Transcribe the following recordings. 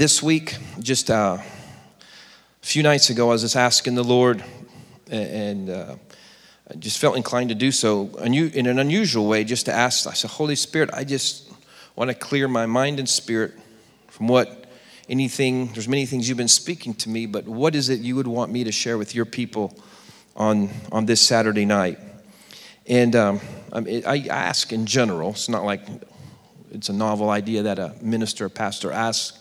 this week, just uh, a few nights ago, I was just asking the Lord, and uh, I just felt inclined to do so in an unusual way, just to ask. I said, Holy Spirit, I just want to clear my mind and spirit from what anything, there's many things you've been speaking to me, but what is it you would want me to share with your people on, on this Saturday night? And um, I ask in general, it's not like it's a novel idea that a minister or pastor asks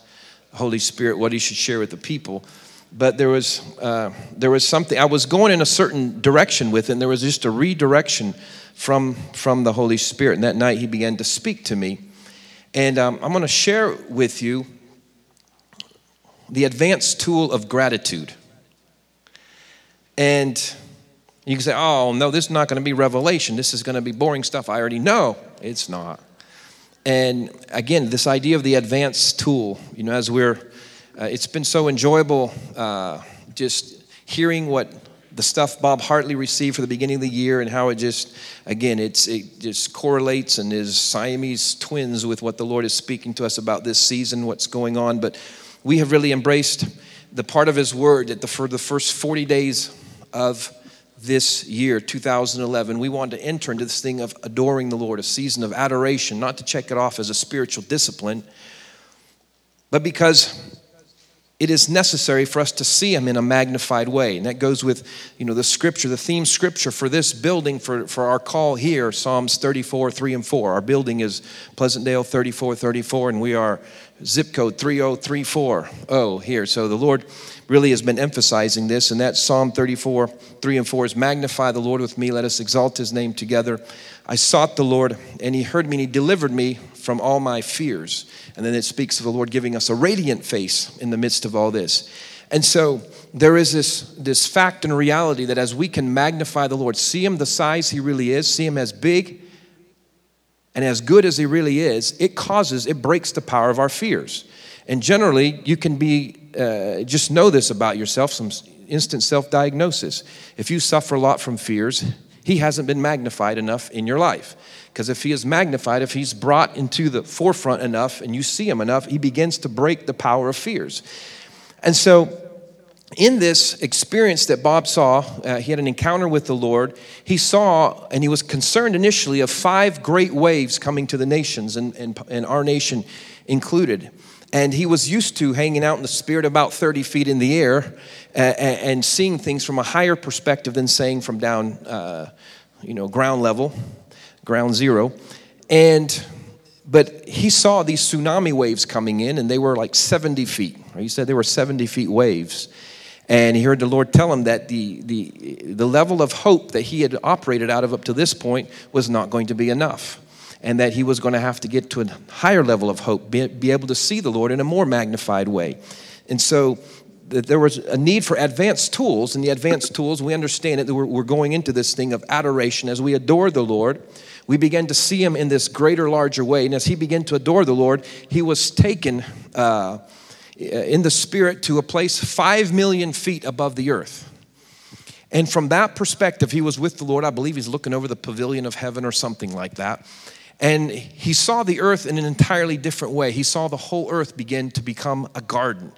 Holy Spirit what he should share with the people. But there was, uh, there was something, I was going in a certain direction with it, and there was just a redirection from, from the Holy Spirit. And that night he began to speak to me. And um, I'm going to share with you the advanced tool of gratitude. And you can say, oh, no, this is not going to be revelation. This is going to be boring stuff I already know. It's not. And again, this idea of the advanced tool, you know, as we're, uh, it's been so enjoyable uh, just hearing what the stuff Bob Hartley received for the beginning of the year and how it just, again, it's, it just correlates and is Siamese twins with what the Lord is speaking to us about this season, what's going on. But we have really embraced the part of His Word that the, for the first 40 days of this year, 2011, we want to enter into this thing of adoring the Lord, a season of adoration, not to check it off as a spiritual discipline, but because it is necessary for us to see him in a magnified way. And that goes with you know the scripture the theme scripture for this building for, for our call here psalms 34 3 and 4 our building is pleasantdale 34 34 and we are zip code 30340 here. So the lord really has been emphasizing this and that psalm 34 3 and 4 is magnify the lord with me let us exalt his name together. I sought the lord and he heard me and he delivered me from all my fears and then it speaks of the Lord giving us a radiant face in the midst of all this. And so there is this, this fact and reality that as we can magnify the Lord, see Him the size He really is, see Him as big and as good as He really is, it causes, it breaks the power of our fears. And generally, you can be, uh, just know this about yourself, some instant self diagnosis. If you suffer a lot from fears, He hasn't been magnified enough in your life. Because if he is magnified, if he's brought into the forefront enough and you see him enough, he begins to break the power of fears. And so, in this experience that Bob saw, uh, he had an encounter with the Lord. He saw and he was concerned initially of five great waves coming to the nations, and, and, and our nation included. And he was used to hanging out in the spirit about 30 feet in the air uh, and seeing things from a higher perspective than saying from down, uh, you know, ground level ground zero. And but he saw these tsunami waves coming in, and they were like 70 feet. He said they were 70 feet waves. And he heard the Lord tell him that the, the, the level of hope that he had operated out of up to this point was not going to be enough. And that he was going to have to get to a higher level of hope, be, be able to see the Lord in a more magnified way. And so that there was a need for advanced tools, and the advanced tools, we understand it, that we're, we're going into this thing of adoration as we adore the Lord we began to see him in this greater, larger way. And as he began to adore the Lord, he was taken uh, in the spirit to a place five million feet above the earth. And from that perspective, he was with the Lord. I believe he's looking over the pavilion of heaven or something like that. And he saw the earth in an entirely different way. He saw the whole earth begin to become a garden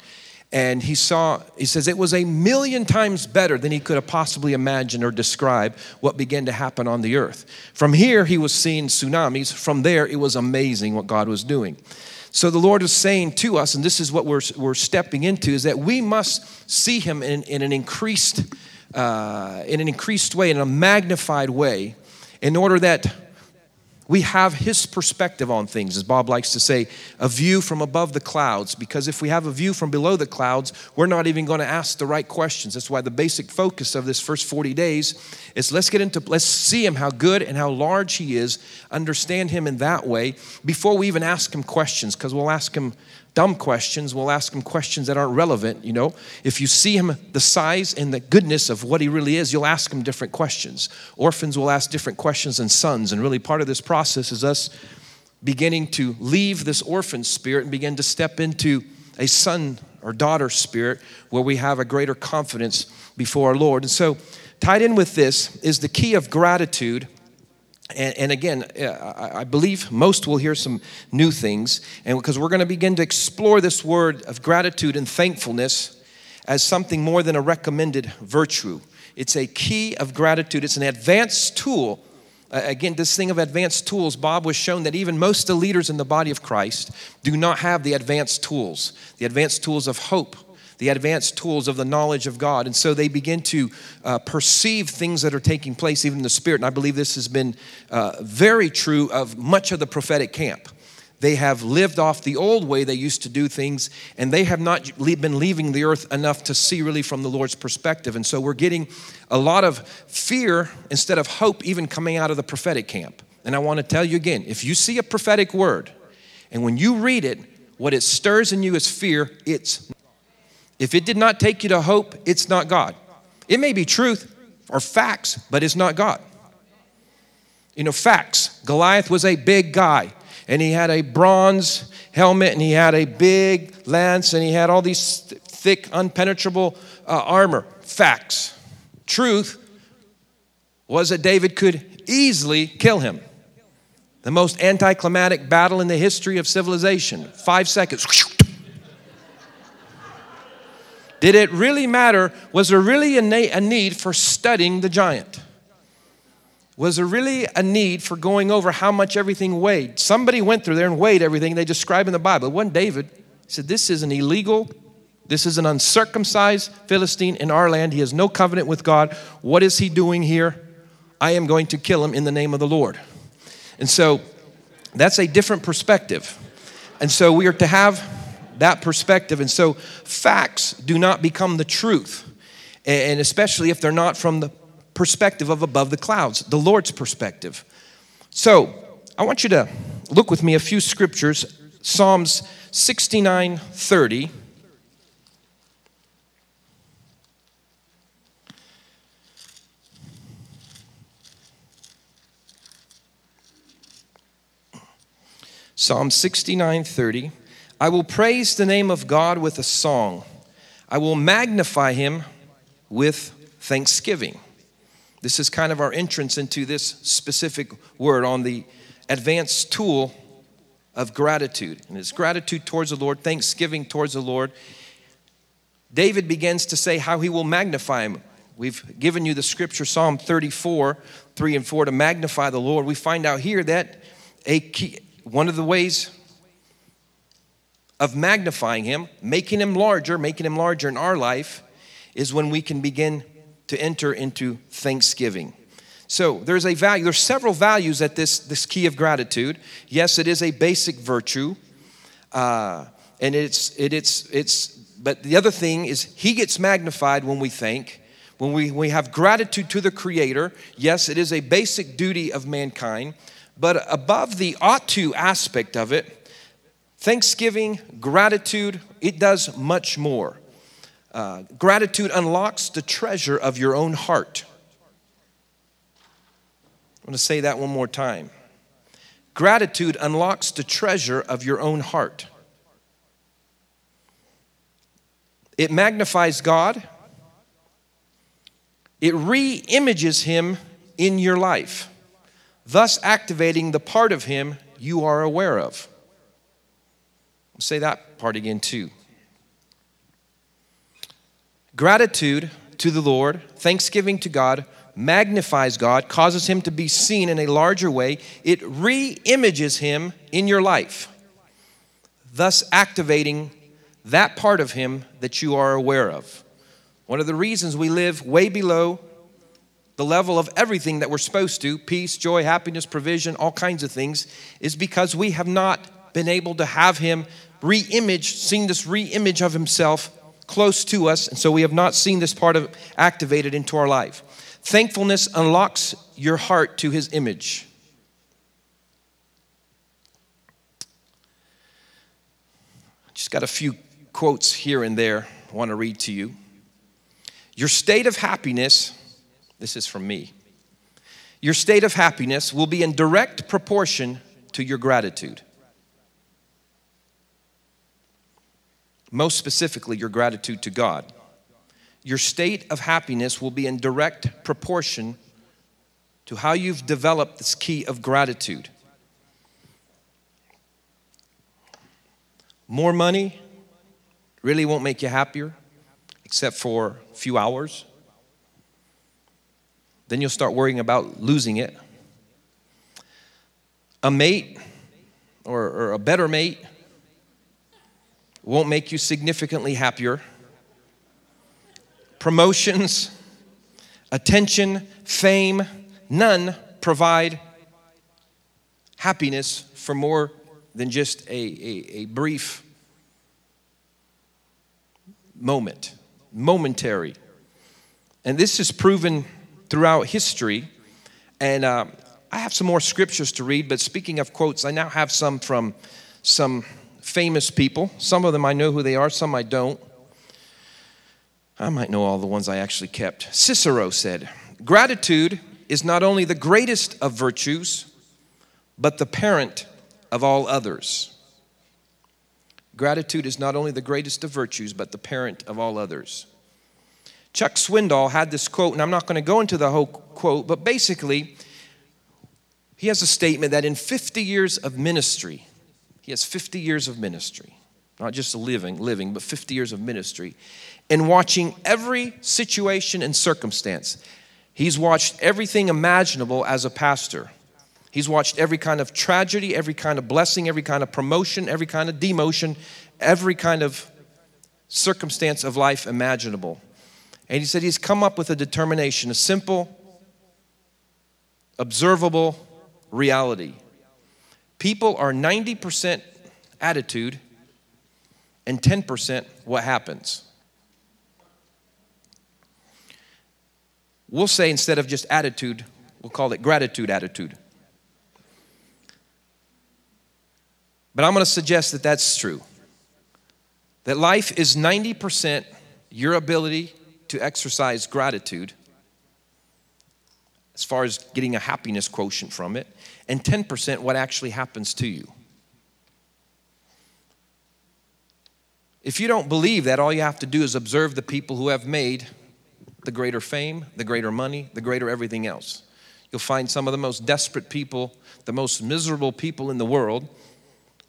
and he saw, he says, it was a million times better than he could have possibly imagined or described what began to happen on the earth. From here, he was seeing tsunamis. From there, it was amazing what God was doing. So the Lord is saying to us, and this is what we're, we're stepping into, is that we must see him in, in an increased, uh, in an increased way, in a magnified way, in order that we have his perspective on things, as Bob likes to say, a view from above the clouds. Because if we have a view from below the clouds, we're not even going to ask the right questions. That's why the basic focus of this first 40 days is let's get into, let's see him how good and how large he is, understand him in that way before we even ask him questions, because we'll ask him dumb questions. We'll ask him questions that aren't relevant, you know. If you see him the size and the goodness of what he really is, you'll ask him different questions. Orphans will ask different questions than sons. And really, part of this process is us beginning to leave this orphan spirit and begin to step into a son or daughter spirit where we have a greater confidence before our Lord. And so, tied in with this is the key of gratitude And, and, again, I believe most will hear some new things, and because we're going to begin to explore this word of gratitude and thankfulness as something more than a recommended virtue. It's a key of gratitude. It's an advanced tool. Uh, again, this thing of advanced tools, Bob was shown that even most of the leaders in the body of Christ do not have the advanced tools, the advanced tools of hope, the advanced tools of the knowledge of God. And so they begin to uh, perceive things that are taking place, even in the spirit. And I believe this has been uh, very true of much of the prophetic camp. They have lived off the old way they used to do things, and they have not been leaving the earth enough to see really from the Lord's perspective. And so we're getting a lot of fear instead of hope, even coming out of the prophetic camp. And I want to tell you again if you see a prophetic word, and when you read it, what it stirs in you is fear, it's if it did not take you to hope, it's not God. It may be truth or facts, but it's not God. You know, facts. Goliath was a big guy, and he had a bronze helmet, and he had a big lance, and he had all these thick, unpenetrable uh, armor. Facts. Truth was that David could easily kill him. The most anticlimactic battle in the history of civilization. Five seconds. Did it really matter? Was there really a, need for studying the giant? Was there really a need for going over how much everything weighed? Somebody went through there and weighed everything they describe in the Bible. It wasn't David. He said, This is an illegal, this is an uncircumcised Philistine in our land. He has no covenant with God. What is he doing here? I am going to kill him in the name of the Lord. And so that's a different perspective. And so we are to have that perspective. And so facts do not become the truth, and especially if they're not from the perspective of above the clouds, the Lord's perspective. So I want you to look with me a few scriptures Psalms 69 30. Psalm 69 30. I will praise the name of God with a song. I will magnify him with thanksgiving. This is kind of our entrance into this specific word on the advanced tool of gratitude. And it's gratitude towards the Lord, thanksgiving towards the Lord. David begins to say how he will magnify him. We've given you the scripture, Psalm 34, 3 and 4, to magnify the Lord. We find out here that a key, one of the ways of magnifying Him, making Him larger, making Him larger in our life, is when we can begin to enter into thanksgiving. So there's a value, there's several values at this, this key of gratitude. Yes, it is a basic virtue. Uh, and it's, it, it's, it's, but the other thing is he gets magnified when we thank. When we, we have gratitude to the Creator, yes, it is a basic duty of mankind. But above the ought to aspect of it, Thanksgiving, gratitude, it does much more. Uh, gratitude unlocks the treasure of your own heart. I'm going to say that one more time. Gratitude unlocks the treasure of your own heart. It magnifies God, it re images Him in your life, thus activating the part of Him you are aware of say that part again too. Gratitude to the Lord, thanksgiving to God, magnifies God, causes Him to be seen in a larger way. It re images Him in your life, thus activating that part of Him that you are aware of. One of the reasons we live way below the level of everything that we're supposed to peace, joy, happiness, provision, all kinds of things is because we have not been able to have Him re-image, seeing this re-image of himself close to us, and so we have not seen this part of activated into our life. Thankfulness unlocks your heart to his image. Just got a few quotes here and there I want to read to you. Your state of happiness, this is from me. Your state of happiness will be in direct proportion to your gratitude. Most specifically, your gratitude to God. Your state of happiness will be in direct proportion to how you've developed this key of gratitude. More money really won't make you happier, except for a few hours. Then you'll start worrying about losing it. A mate or, or a better mate won't make you significantly happier. Promotions, attention, fame, none provide happiness for more than just a, a, a brief moment, momentary. And this is proven throughout history. And uh, I have some more scriptures to read, but speaking of quotes, I now have some from some famous people. Some of them I know who they are, some I don't. I might know all the ones I actually kept. Cicero said, Gratitude is not only the greatest of virtues, but the parent of all others. Gratitude is not only the greatest of virtues, but the parent of all others. Chuck Swindoll had this quote, and I'm not going to go into the whole quote, but basically, he has a statement that in 50 years of ministry, he has 50 years of ministry, not just a living, living, but 50 years of ministry, and watching every situation and circumstance. He's watched everything imaginable as a pastor. He's watched every kind of tragedy, every kind of blessing, every kind of promotion, every kind of demotion, every kind of circumstance of life imaginable. And he said he's come up with a determination, a simple, observable reality. People are 90% attitude and 10% what happens. We'll say instead of just attitude, we'll call it gratitude attitude. But I'm going to suggest that that's true. That life is 90% your ability to exercise gratitude, as far as getting a happiness quotient from it, and 10% what actually happens to you. If you don't believe that, all you have to do is observe the people who have made the greater fame, the greater money, the greater everything else. You'll find some of the most desperate people, the most miserable people in the world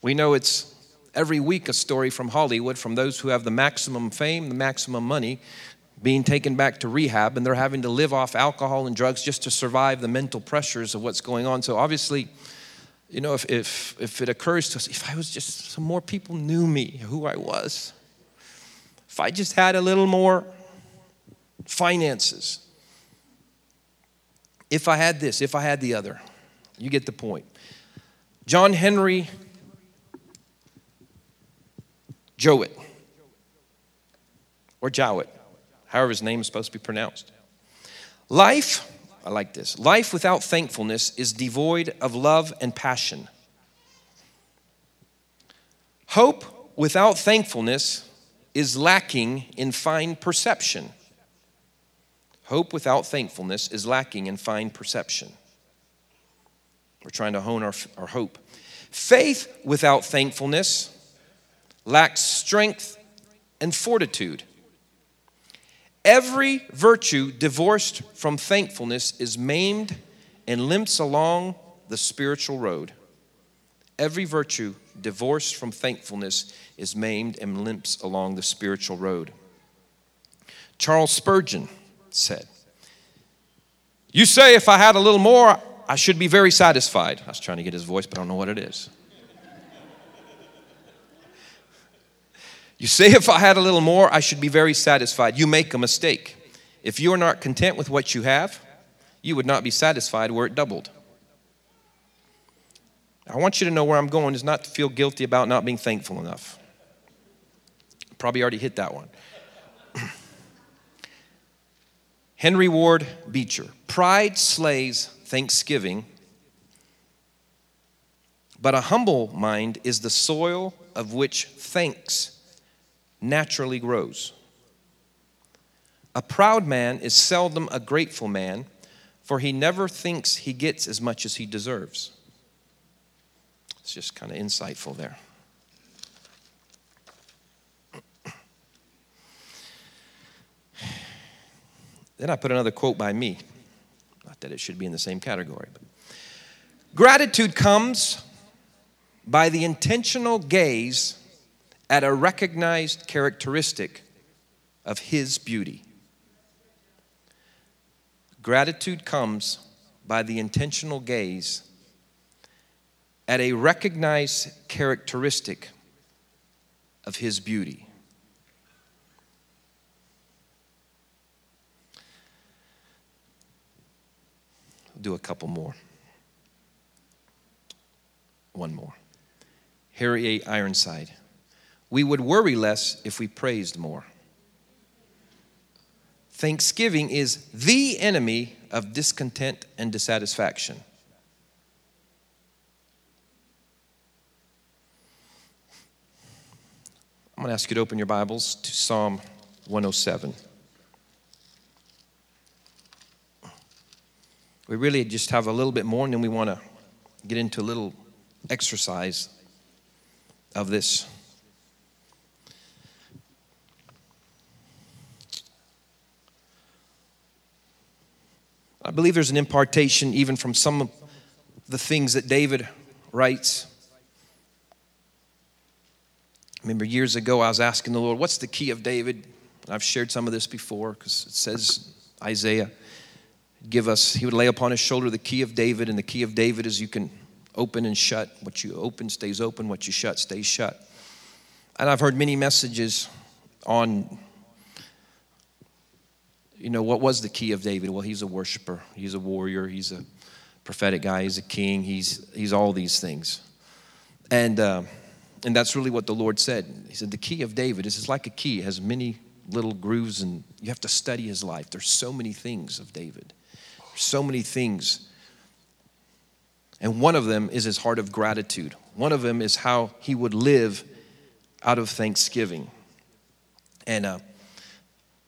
we know it's every week a story from Hollywood from those who have the maximum fame, the maximum money, being taken back to rehab, and they're having to live off alcohol and drugs just to survive the mental pressures of what's going on. So, obviously, you know, if, if, if it occurs to us, if I was just, some more people knew me, who I was, if I just had a little more finances, if I had this, if I had the other, you get the point. John Henry Jowett, or Jowett, however his name is supposed to be pronounced. Life, I like this, life without thankfulness is devoid of love and passion. Hope without thankfulness is lacking in fine perception. Hope without thankfulness is lacking in fine perception. We're trying to hone our, our hope. Faith without thankfulness lacks strength and fortitude. Every virtue divorced from thankfulness is maimed and limps along the spiritual road. Every virtue divorced from thankfulness is maimed and limps along the spiritual road. Charles Spurgeon said, You say if I had a little more, I should be very satisfied. I was trying to get his voice, but I don't know what it is. You say, if I had a little more, I should be very satisfied. You make a mistake. If you are not content with what you have, you would not be satisfied were it doubled. I want you to know where I'm going is not to feel guilty about not being thankful enough. Probably already hit that one. Henry Ward Beecher Pride slays thanksgiving, but a humble mind is the soil of which thanks naturally grows. A proud man is seldom a grateful man, for he never thinks he gets as much as he deserves. It's just kind of insightful there. Then I put another quote by me. Not that it should be in the same category. But gratitude comes by the intentional gaze at a recognized characteristic of His beauty. Gratitude comes by the intentional gaze at a recognized characteristic of His beauty. Do a couple more. One more. Harry A. Ironside. We would worry less if we praised more. Thanksgiving is the enemy of discontent and dissatisfaction. I'm going to ask you to open your Bibles to Psalm 107. We really just have a little bit more, and then we want to get into a little exercise of this. I believe there's an impartation even from some of the things that David writes. I remember years ago I was asking the Lord, What's the key of David? I've shared some of this before because it says, Isaiah, give us, he would lay upon his shoulder the key of David, and the key of David is you can open and shut. What you open stays open, what you shut stays shut. And I've heard many messages on, you know, what was the key of David? Well, he's a worshiper, he's a warrior, he's a prophetic guy, he's a king, he's, he's all these things. And, uh, and that's really what the Lord said. He said, The key of David is like a key, it has many little grooves, and you have to study his life. There's so many things of David, There's so many things and one of them is his heart of gratitude. One of them is how he would live out of thanksgiving. And uh,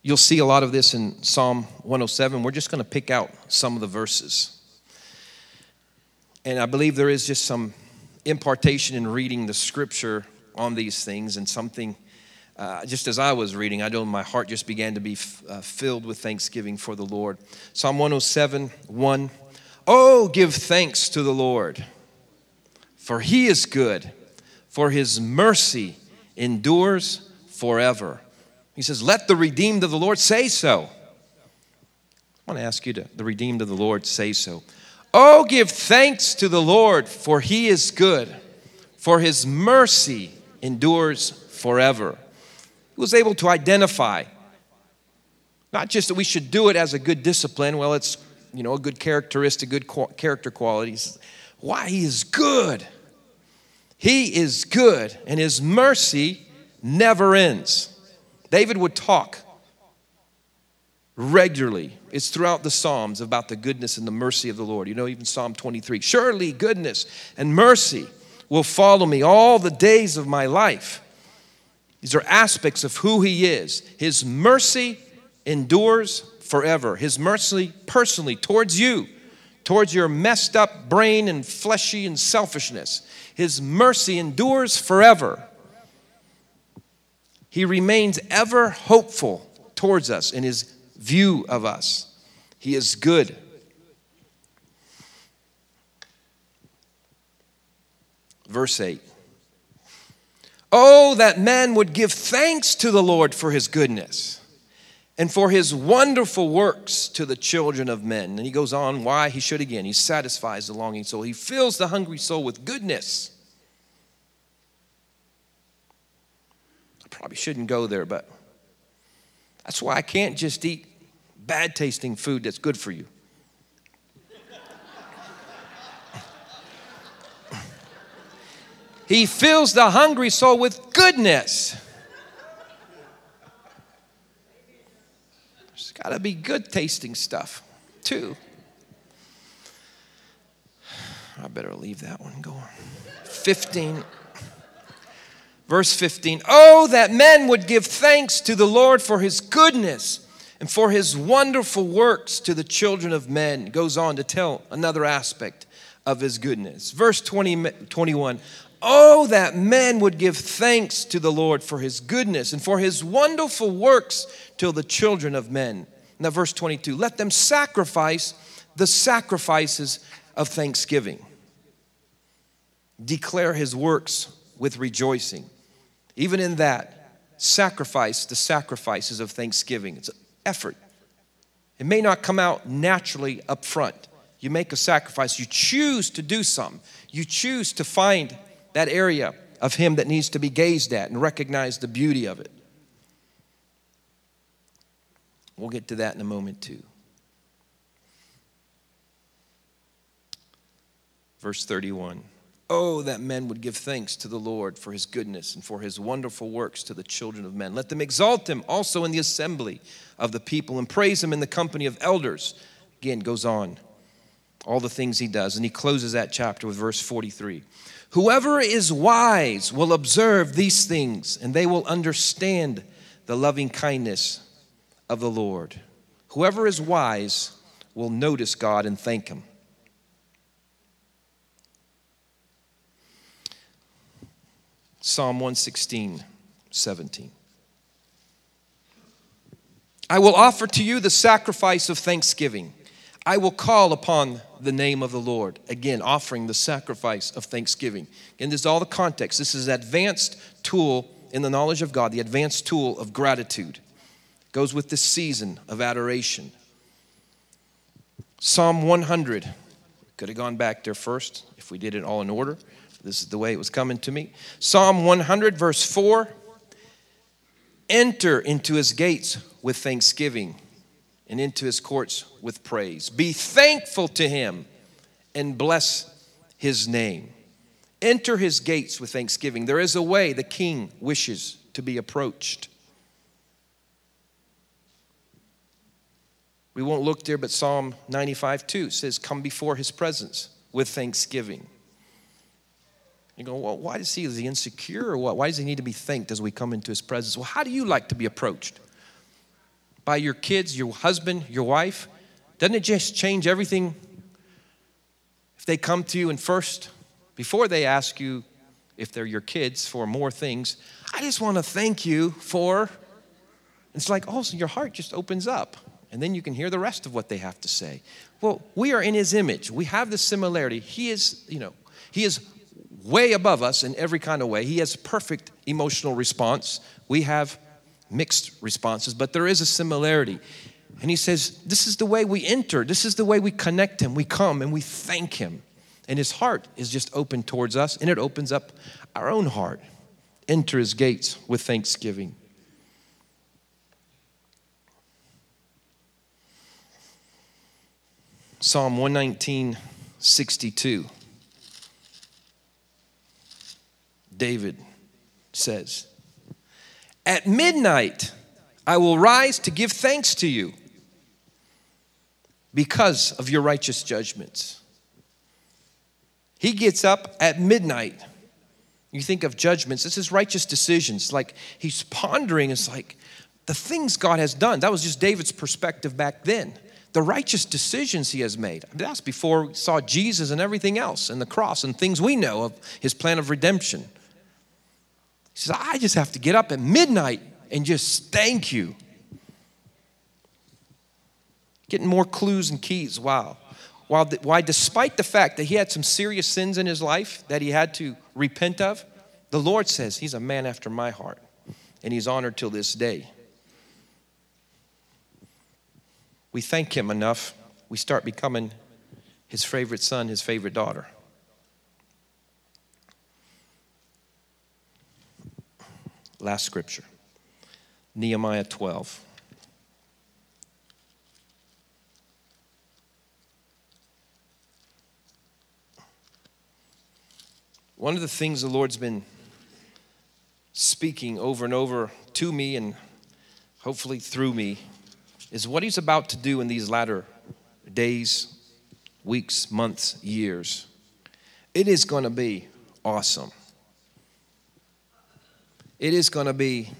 you'll see a lot of this in Psalm 107. We're just going to pick out some of the verses. And I believe there is just some impartation in reading the scripture on these things and something. Uh, just as I was reading, I know my heart just began to be f- uh, filled with thanksgiving for the Lord. Psalm 107, 1 Oh, give thanks to the Lord, for he is good, for his mercy endures forever. He says, Let the redeemed of the Lord say so. I want to ask you to, the redeemed of the Lord, say so. Oh, give thanks to the Lord, for he is good, for his mercy endures forever. He was able to identify not just that we should do it as a good discipline, well, it's you know, a good characteristic, good character qualities. Why he is good. He is good, and his mercy never ends. David would talk regularly. It's throughout the Psalms about the goodness and the mercy of the Lord. You know, even Psalm 23 Surely goodness and mercy will follow me all the days of my life. These are aspects of who he is. His mercy endures forever. His mercy personally towards you, towards your messed up brain and fleshy and selfishness. His mercy endures forever. He remains ever hopeful towards us in his view of us. He is good. Verse 8. Oh, that man would give thanks to the Lord for his goodness and for his wonderful works to the children of men. And he goes on why he should again. He satisfies the longing soul, he fills the hungry soul with goodness. Probably shouldn't go there, but that's why I can't just eat bad tasting food that's good for you. he fills the hungry soul with goodness. There's got to be good tasting stuff, too. I better leave that one going. 15. Verse 15 Oh, that men would give thanks to the Lord for his goodness and for his wonderful works to the children of men. Goes on to tell another aspect of his goodness. Verse 20, 21 Oh, that men would give thanks to the Lord for his goodness and for his wonderful works to the children of men. Now, verse 22 let them sacrifice the sacrifices of thanksgiving. Declare his works with rejoicing. Even in that, sacrifice the sacrifices of thanksgiving. It's effort. It may not come out naturally up front. You make a sacrifice, you choose to do something, you choose to find that area of Him that needs to be gazed at and recognize the beauty of it. We'll get to that in a moment, too. Verse 31. Oh, that men would give thanks to the Lord for his goodness and for his wonderful works to the children of men. Let them exalt him also in the assembly of the people and praise him in the company of elders. Again, goes on, all the things he does. And he closes that chapter with verse 43. Whoever is wise will observe these things, and they will understand the loving kindness of the Lord. Whoever is wise will notice God and thank him. Psalm 116, 17. I will offer to you the sacrifice of thanksgiving. I will call upon the name of the Lord. Again, offering the sacrifice of thanksgiving. And this is all the context. This is advanced tool in the knowledge of God, the advanced tool of gratitude. Goes with this season of adoration. Psalm 100. Could have gone back there first if we did it all in order. This is the way it was coming to me. Psalm 100, verse 4 Enter into his gates with thanksgiving and into his courts with praise. Be thankful to him and bless his name. Enter his gates with thanksgiving. There is a way the king wishes to be approached. We won't look there, but Psalm 95 2 says, Come before his presence with thanksgiving. You go, well, why does he, is he insecure or what? Why does he need to be thanked as we come into his presence? Well, how do you like to be approached? By your kids, your husband, your wife? Doesn't it just change everything if they come to you and first, before they ask you if they're your kids for more things, I just want to thank you for. It's like, oh, so your heart just opens up. And then you can hear the rest of what they have to say. Well, we are in his image. We have this similarity. He is, you know, he is way above us in every kind of way. He has perfect emotional response. We have mixed responses, but there is a similarity. And he says, This is the way we enter, this is the way we connect him. We come and we thank him. And his heart is just open towards us, and it opens up our own heart. Enter his gates with thanksgiving. Psalm 119, 62. David says, At midnight I will rise to give thanks to you because of your righteous judgments. He gets up at midnight. You think of judgments, this is righteous decisions. Like he's pondering, it's like the things God has done. That was just David's perspective back then the righteous decisions he has made. That's before we saw Jesus and everything else and the cross and things we know of his plan of redemption. He says, I just have to get up at midnight and just thank you. Getting more clues and keys. Wow. While, why, despite the fact that he had some serious sins in his life that he had to repent of, the Lord says he's a man after my heart, and he's honored till this day. We thank him enough, we start becoming his favorite son, his favorite daughter. Last scripture Nehemiah 12. One of the things the Lord's been speaking over and over to me and hopefully through me is what He's about to do in these latter days, weeks, months, years. It is going to be awesome. It is going to be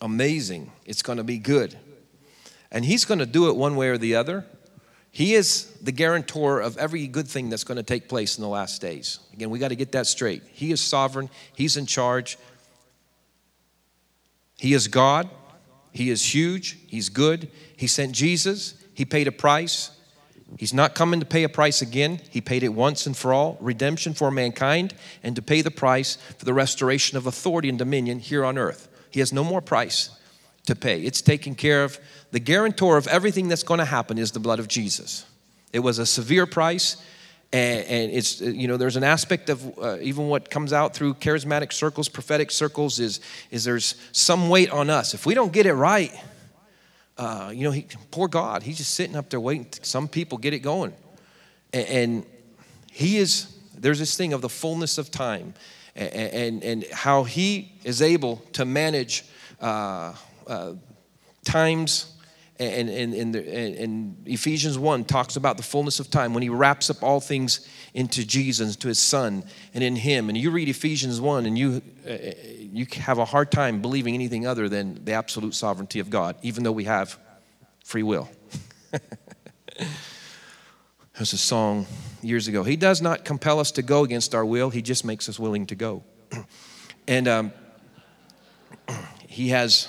amazing. It's going to be good. And He's going to do it one way or the other. He is the guarantor of every good thing that's going to take place in the last days. Again, we got to get that straight. He is sovereign, He's in charge. He is God, He is huge, He's good. He sent Jesus, He paid a price. He's not coming to pay a price again. He paid it once and for all, redemption for mankind, and to pay the price for the restoration of authority and dominion here on earth. He has no more price to pay. It's taken care of. The guarantor of everything that's going to happen is the blood of Jesus. It was a severe price, and, it's you know there's an aspect of uh, even what comes out through charismatic circles, prophetic circles is is there's some weight on us if we don't get it right uh, you know, he, poor God, he's just sitting up there waiting. Some people get it going. And, and he is, there's this thing of the fullness of time and, and, and how he is able to manage uh, uh, times. And, and, and, and, Ephesians 1 talks about the fullness of time when he wraps up all things into Jesus, to his son, and in him. And you read Ephesians 1 and you, uh, you have a hard time believing anything other than the absolute sovereignty of God, even though we have free will. There's a song years ago. He does not compel us to go against our will, He just makes us willing to go. and um, He has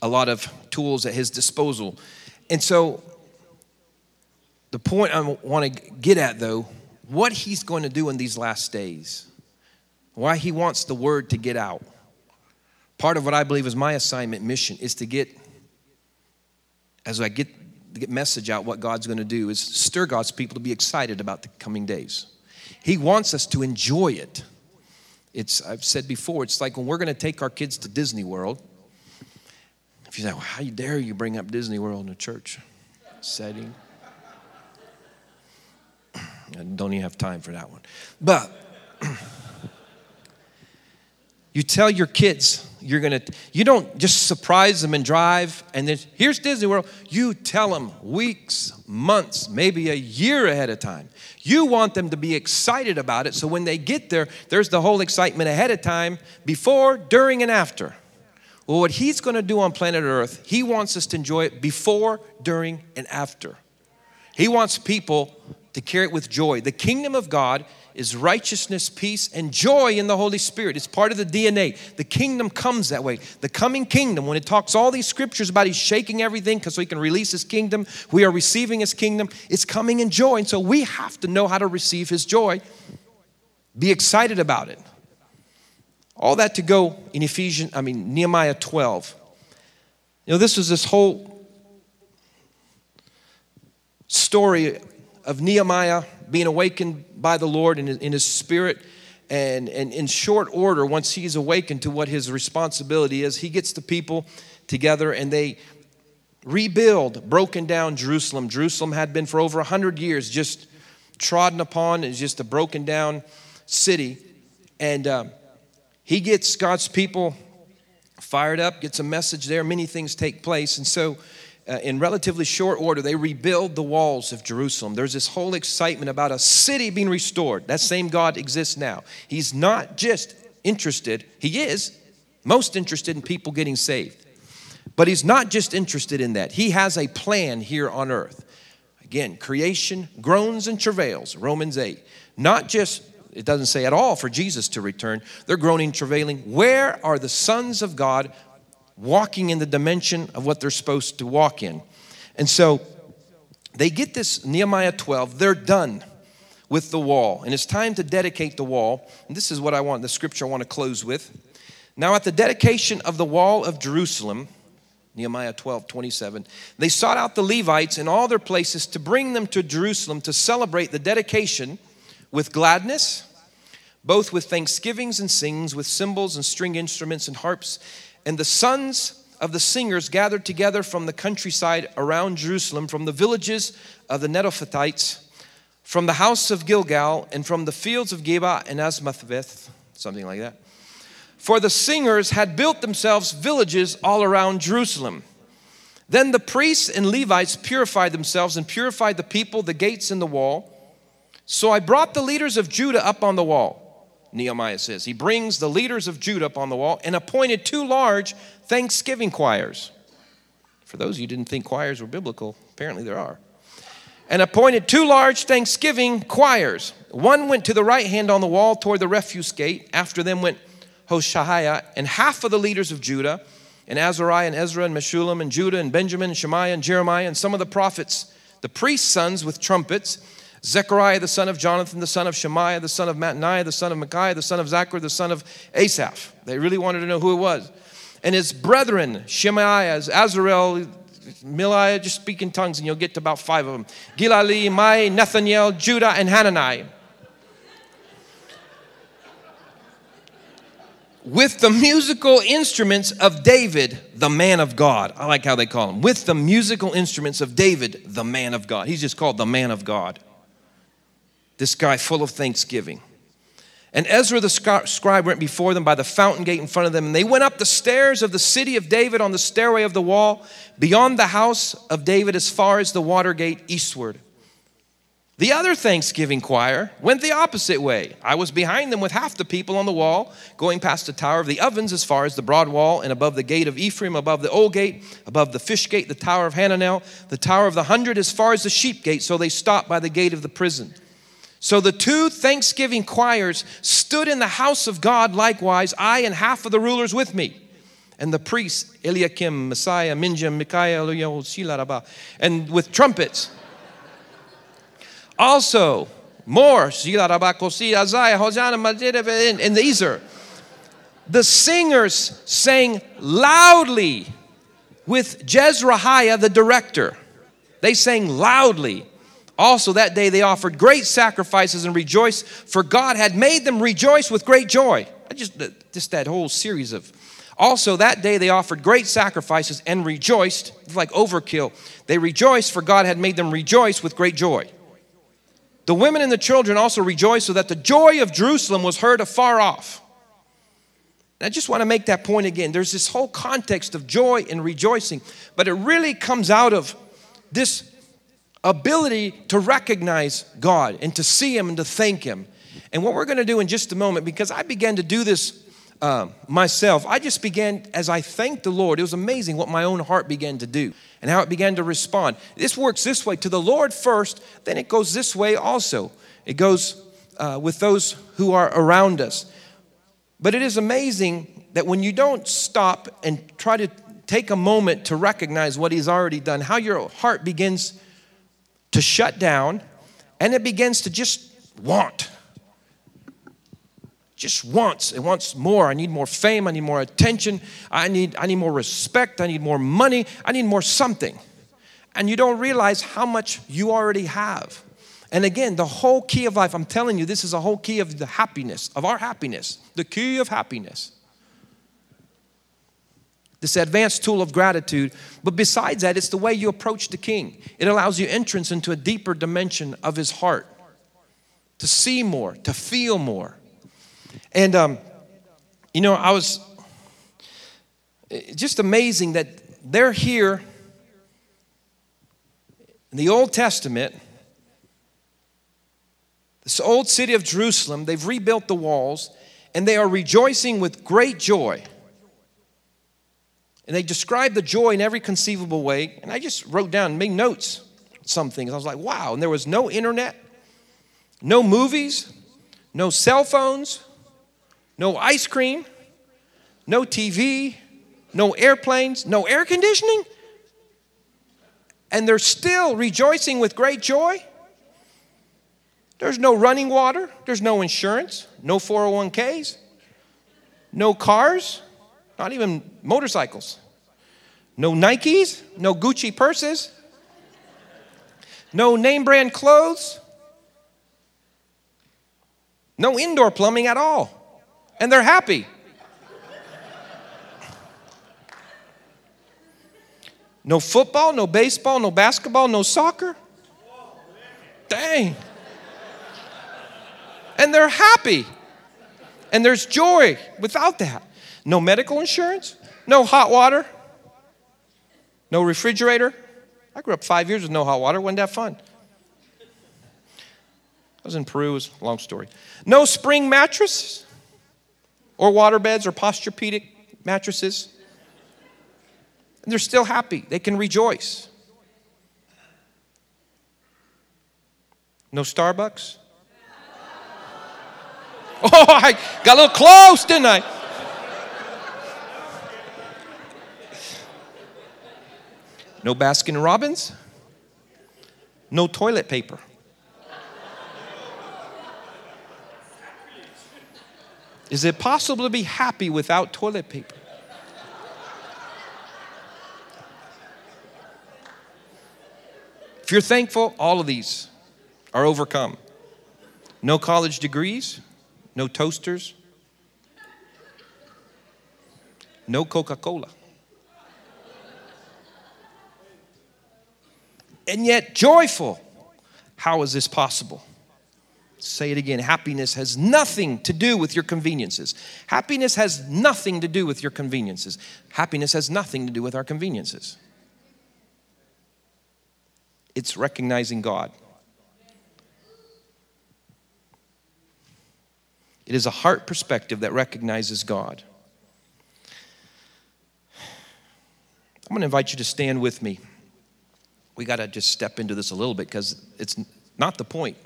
a lot of tools at His disposal. And so, the point I want to get at, though, what He's going to do in these last days why he wants the word to get out. Part of what I believe is my assignment mission is to get, as I get the message out, what God's going to do is stir God's people to be excited about the coming days. He wants us to enjoy it. It's, I've said before, it's like when we're going to take our kids to Disney World. You say, well, how dare you bring up Disney World in a church setting? I don't even have time for that one. But You tell your kids you're gonna, you don't just surprise them and drive and then here's Disney World. You tell them weeks, months, maybe a year ahead of time. You want them to be excited about it so when they get there, there's the whole excitement ahead of time, before, during, and after. Well, what he's gonna do on planet Earth, he wants us to enjoy it before, during, and after. He wants people to carry it with joy. The kingdom of God is righteousness, peace, and joy in the Holy Spirit. It's part of the DNA. The kingdom comes that way. The coming kingdom, when it talks all these scriptures about he's shaking everything so he can release his kingdom, we are receiving his kingdom, it's coming in joy. And so we have to know how to receive his joy, be excited about it. All that to go in Ephesians, I mean, Nehemiah 12. You know, this was this whole story of Nehemiah being awakened by the Lord in his, in his spirit. And, and in short order, once he's awakened to what his responsibility is, he gets the people together and they rebuild broken down Jerusalem. Jerusalem had been for over 100 years just trodden upon, it's just a broken down city. And uh, he gets God's people fired up, gets a message there. Many things take place. And so uh, in relatively short order, they rebuild the walls of Jerusalem. There's this whole excitement about a city being restored. That same God exists now. He's not just interested, He is most interested in people getting saved. But He's not just interested in that, He has a plan here on earth. Again, creation groans and travails, Romans 8. Not just it doesn't say at all for Jesus to return. They're groaning, travailing. Where are the sons of God walking in the dimension of what they're supposed to walk in. And so they get this Nehemiah 12, they're done with the wall. And it's time to dedicate the wall. And this is what I want, the scripture I want to close with. Now, at the dedication of the wall of Jerusalem, Nehemiah 12, 27, they sought out the Levites in all their places to bring them to Jerusalem to celebrate the dedication with gladness, both with thanksgivings and sings, with cymbals and string instruments and harps and the sons of the singers gathered together from the countryside around Jerusalem, from the villages of the Netophathites, from the house of Gilgal, and from the fields of Geba and Azmaveth, something like that. For the singers had built themselves villages all around Jerusalem. Then the priests and Levites purified themselves and purified the people, the gates, and the wall. So I brought the leaders of Judah up on the wall Nehemiah says. He brings the leaders of Judah up on the wall and appointed two large thanksgiving choirs. For those of you who didn't think choirs were biblical, apparently there are. And appointed two large thanksgiving choirs. One went to the right hand on the wall toward the refuse gate. After them went Hoshaiah and half of the leaders of Judah, and Azariah and Ezra and Meshullam and Judah and Benjamin and Shemaiah and Jeremiah and some of the prophets the priest's sons with trumpets. Zechariah the son of Jonathan, the son of Shemaiah, the son of Mattaniah, the son of Micaiah, the son of Zaccur, the son of Asaph. They really wanted to know who it was. And his brethren, Shemaiah, Azarel, Miliah, just speak in tongues and you'll get to about five of them. Gilalai, Mai, Nathaniel, Judah, and Hanani. with the musical instruments of David, the man of God. I like how they call him. With the musical instruments of David, the man of God. He's just called the man of God. This guy full of thanksgiving. And Ezra the scribe went before them by the fountain gate in front of them, and they went up the stairs of the city of David on the stairway of the wall, beyond the house of David as far as the water gate eastward. The other Thanksgiving choir went the opposite way. I was behind them with half the people on the wall, going past the Tower of the Ovens as far as the broad wall, and above the gate of Ephraim, above the old gate, above the fish gate, the Tower of Hananel, the Tower of the Hundred as far as the sheep gate. So they stopped by the gate of the prison. So the two Thanksgiving choirs stood in the house of God likewise, I and half of the rulers with me. And the priests, Eliakim, Maaseiah, Miniamin, Micaiah, and with trumpets. Also, more, and these are the singers sang loudly with Jezrahiah, the director. They sang loudly. Also, that day they offered great sacrifices and rejoiced, for God had made them rejoice with great joy. I just, just that whole series of. Also, that day they offered great sacrifices and rejoiced, like overkill. They rejoiced, for God had made them rejoice with great joy. The women and the children also rejoiced so that the joy of Jerusalem was heard afar off. And I just want to make that point again. There's this whole context of joy and rejoicing, but it really comes out of this ability to recognize God and to see Him and to thank Him. And what we're going to do in just a moment, because I began to do this uh, myself, I just began, as I thanked the Lord, it was amazing what my own heart began to do and how it began to respond. This works this way to the Lord first, then it goes this way also. It goes uh, with those who are around us. But it is amazing that when you don't stop and try to take a moment to recognize what He's already done, how your heart begins to shut down and it begins to just want. Just wants. It wants more. I need more fame. I need more attention. I need i need more respect. I need more money. I need more something. And you don't realize how much you already have. And again the whole key of life i'm telling you this is a whole key of the happiness of our happiness the key of happiness this advanced tool of gratitude but besides that it's the way you approach the king. It allows you entrance into a deeper dimension of his heart to see more to feel more. And, um, you know, I was just amazing that they're here in the Old Testament, this old city of Jerusalem, they've rebuilt the walls, and they are rejoicing with great joy. And they described the joy in every conceivable way. And I just wrote down, made notes, some things. I was like, wow. And there was no internet, no movies, no cell phones, no ice cream, no TV, no airplanes, no air conditioning. And they're still rejoicing with great joy. There's no running water, there's no insurance, no 401ks, no cars, not even motorcycles, no Nikes, no Gucci purses, no name brand clothes, no indoor plumbing at all and they're happy. No football, no baseball, no basketball, no soccer. Dang. And they're happy. And there's joy without that. No medical insurance, no hot water, no refrigerator. I grew up five years with no hot water. Wasn't that fun? I was in Peru, it was a long story. No spring mattress, or water beds or Posturepedic mattresses. And they're still happy. They can rejoice. No Starbucks? Oh, I got a little close, didn't I? No Baskin Robbins? no toilet paper. Is it possible to be happy without toilet paper? If you're thankful, all of these are overcome. No college degrees, no toasters, no Coca Cola. And yet, joyful. How is this possible? Say it again. Happiness has nothing to do with your conveniences. Happiness has nothing to do with your conveniences. Happiness has nothing to do with our conveniences it's recognizing God. It is a heart perspective that recognizes God. I'm going to invite you to stand with me. We got to just step into this a little bit because it's not the point.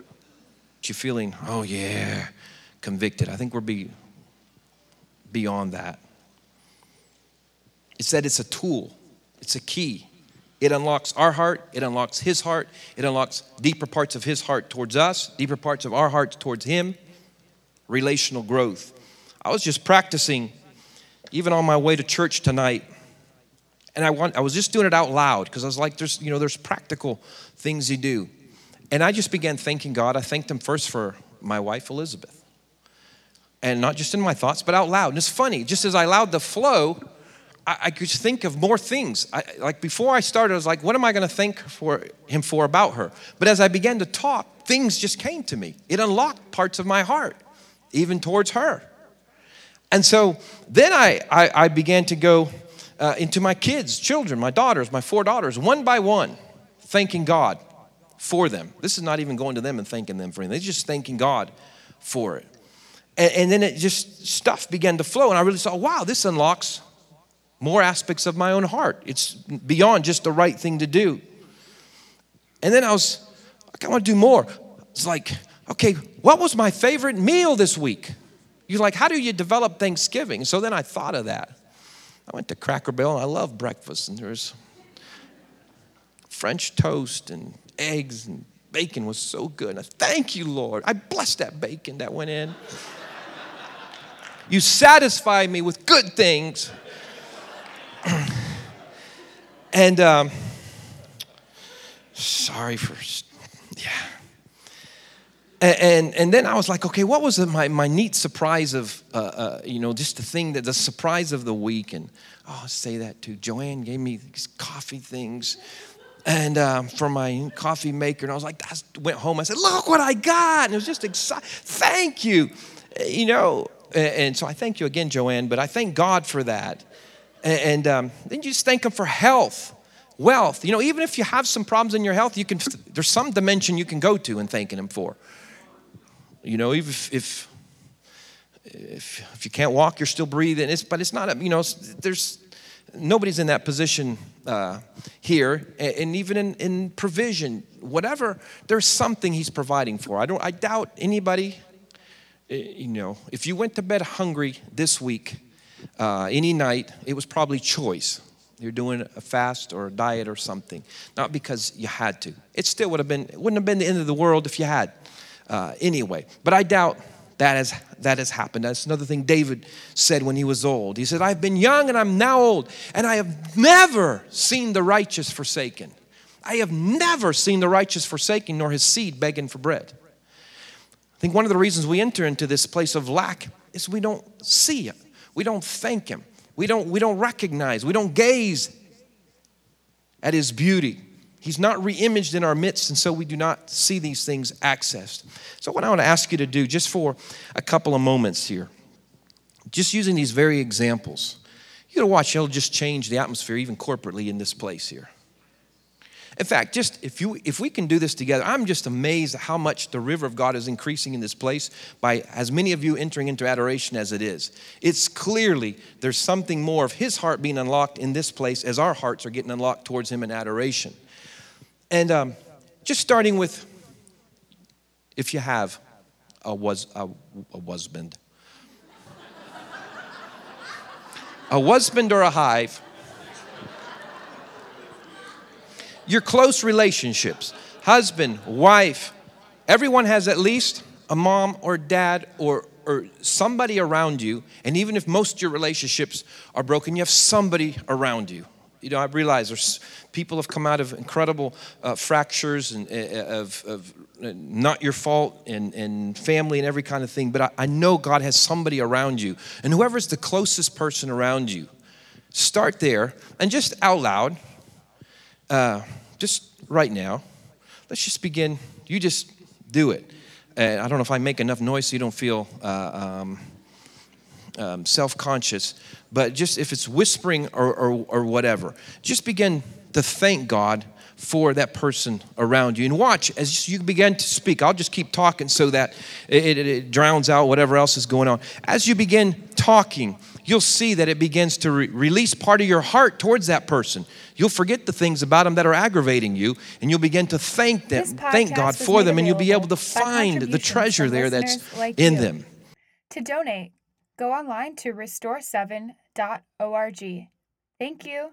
You're feeling, oh yeah, convicted. I think we're be, beyond that. It's that it's a tool, it's a key. It unlocks our heart, it unlocks his heart, it unlocks deeper parts of his heart towards us, deeper parts of our hearts towards him. Relational growth. I was just practicing even on my way to church tonight. And I want I was just doing it out loud because I was like there's you know there's practical things you do. And I just began thanking God. I thanked him first for my wife Elizabeth. And not just in my thoughts, but out loud. And it's funny, just as I allowed the flow, I, I could think of more things. I, like before I started, I was like, what am I going to thank for him for about her? But as I began to talk, things just came to me. It unlocked parts of my heart, even towards her. And so then I, I, I began to go uh, into my kids, children, my daughters, my four daughters, one by one, thanking God for them. This is not even going to them and thanking them for anything. They're just thanking God for it. And, and then it just, stuff began to flow. And I really saw, wow, this unlocks more aspects of my own heart. It's beyond just the right thing to do. And then I was like, I want to do more. It's like, okay, what was my favorite meal this week? You're like, how do you develop Thanksgiving? So then I thought of that. I went to Cracker Barrel and I love breakfast, and there's French toast and eggs and bacon was so good. I, Thank you, Lord. I blessed that bacon that went in. you satisfy me with good things. and um, sorry for, yeah. And, and, and, then I was like, okay, what was my, my neat surprise of, uh, uh, you know, just the thing that the surprise of the week? And oh, I'll say that too. Joanne gave me these coffee things and um, for my coffee maker. And I was like, I went home. I said, look what I got. And it was just exciting. Thank you. You know, and, and so I thank you again, Joanne, but I thank God for that. And, um, then you just thank Him for health, wealth. You know, even if you have some problems in your health, you can. There's some dimension you can go to in thanking Him for. You know, even if if if, if you can't walk, you're still breathing. It's, but it's not. You know, there's nobody's in that position uh, here, and even in, in provision, whatever. There's something He's providing for. I don't. I doubt anybody. Eh, you know, if you went to bed hungry this week uh, any night, it was probably choice. You're doing a fast or a diet or something, not because you had to. It still would have been, wouldn't have been the end of the world if you had uh, anyway. But I doubt that has, that has happened. That's another thing David said when he was old. He said, I've been young and I'm now old, and I have never seen the righteous forsaken. I have never seen the righteous forsaken, nor his seed begging for bread. I think one of the reasons we enter into this place of lack is we don't see it. We don't thank Him. We don't, we don't recognize, we don't gaze at His beauty. He's not reimaged in our midst, and so we do not see these things accessed. So, what I want to ask you to do, just for a couple of moments here, just using these very examples, you gotta watch, it'll just change the atmosphere, even corporately in this place here. In fact, just if you if we can do this together, I'm just amazed at how much the river of God is increasing in this place by as many of you entering into adoration as it is. It's clearly there's something more of his heart being unlocked in this place as our hearts are getting unlocked towards him in adoration. And um, just starting with if you have a was a, a husband. a husband or a hive your close relationships. husband, wife. Everyone has at least a mom or dad or, or somebody around you. And even if most of your relationships are broken, you have somebody around you. You know, I realize there's people have come out of incredible uh, fractures and uh, of, of uh, not your fault and, and family and every kind of thing. But I, I know God has somebody around you. And whoever's the closest person around you, start there and just out loud, uh, just right now, let's just begin. You just do it. And I don't know if I make enough noise so you don't feel uh, um, um, self conscious, but just if it's whispering or, or, or whatever, just begin to thank God for that person around you. And watch as you begin to speak. I'll just keep talking so that it, it, it drowns out whatever else is going on. As you begin talking, you'll see that it begins to re- release part of your heart towards that person. You'll forget the things about them that are aggravating you, and you'll begin to thank them, thank God for them, and you'll be able to find the treasure there that's like in you. them. To donate, go online to restore7.org. Thank you.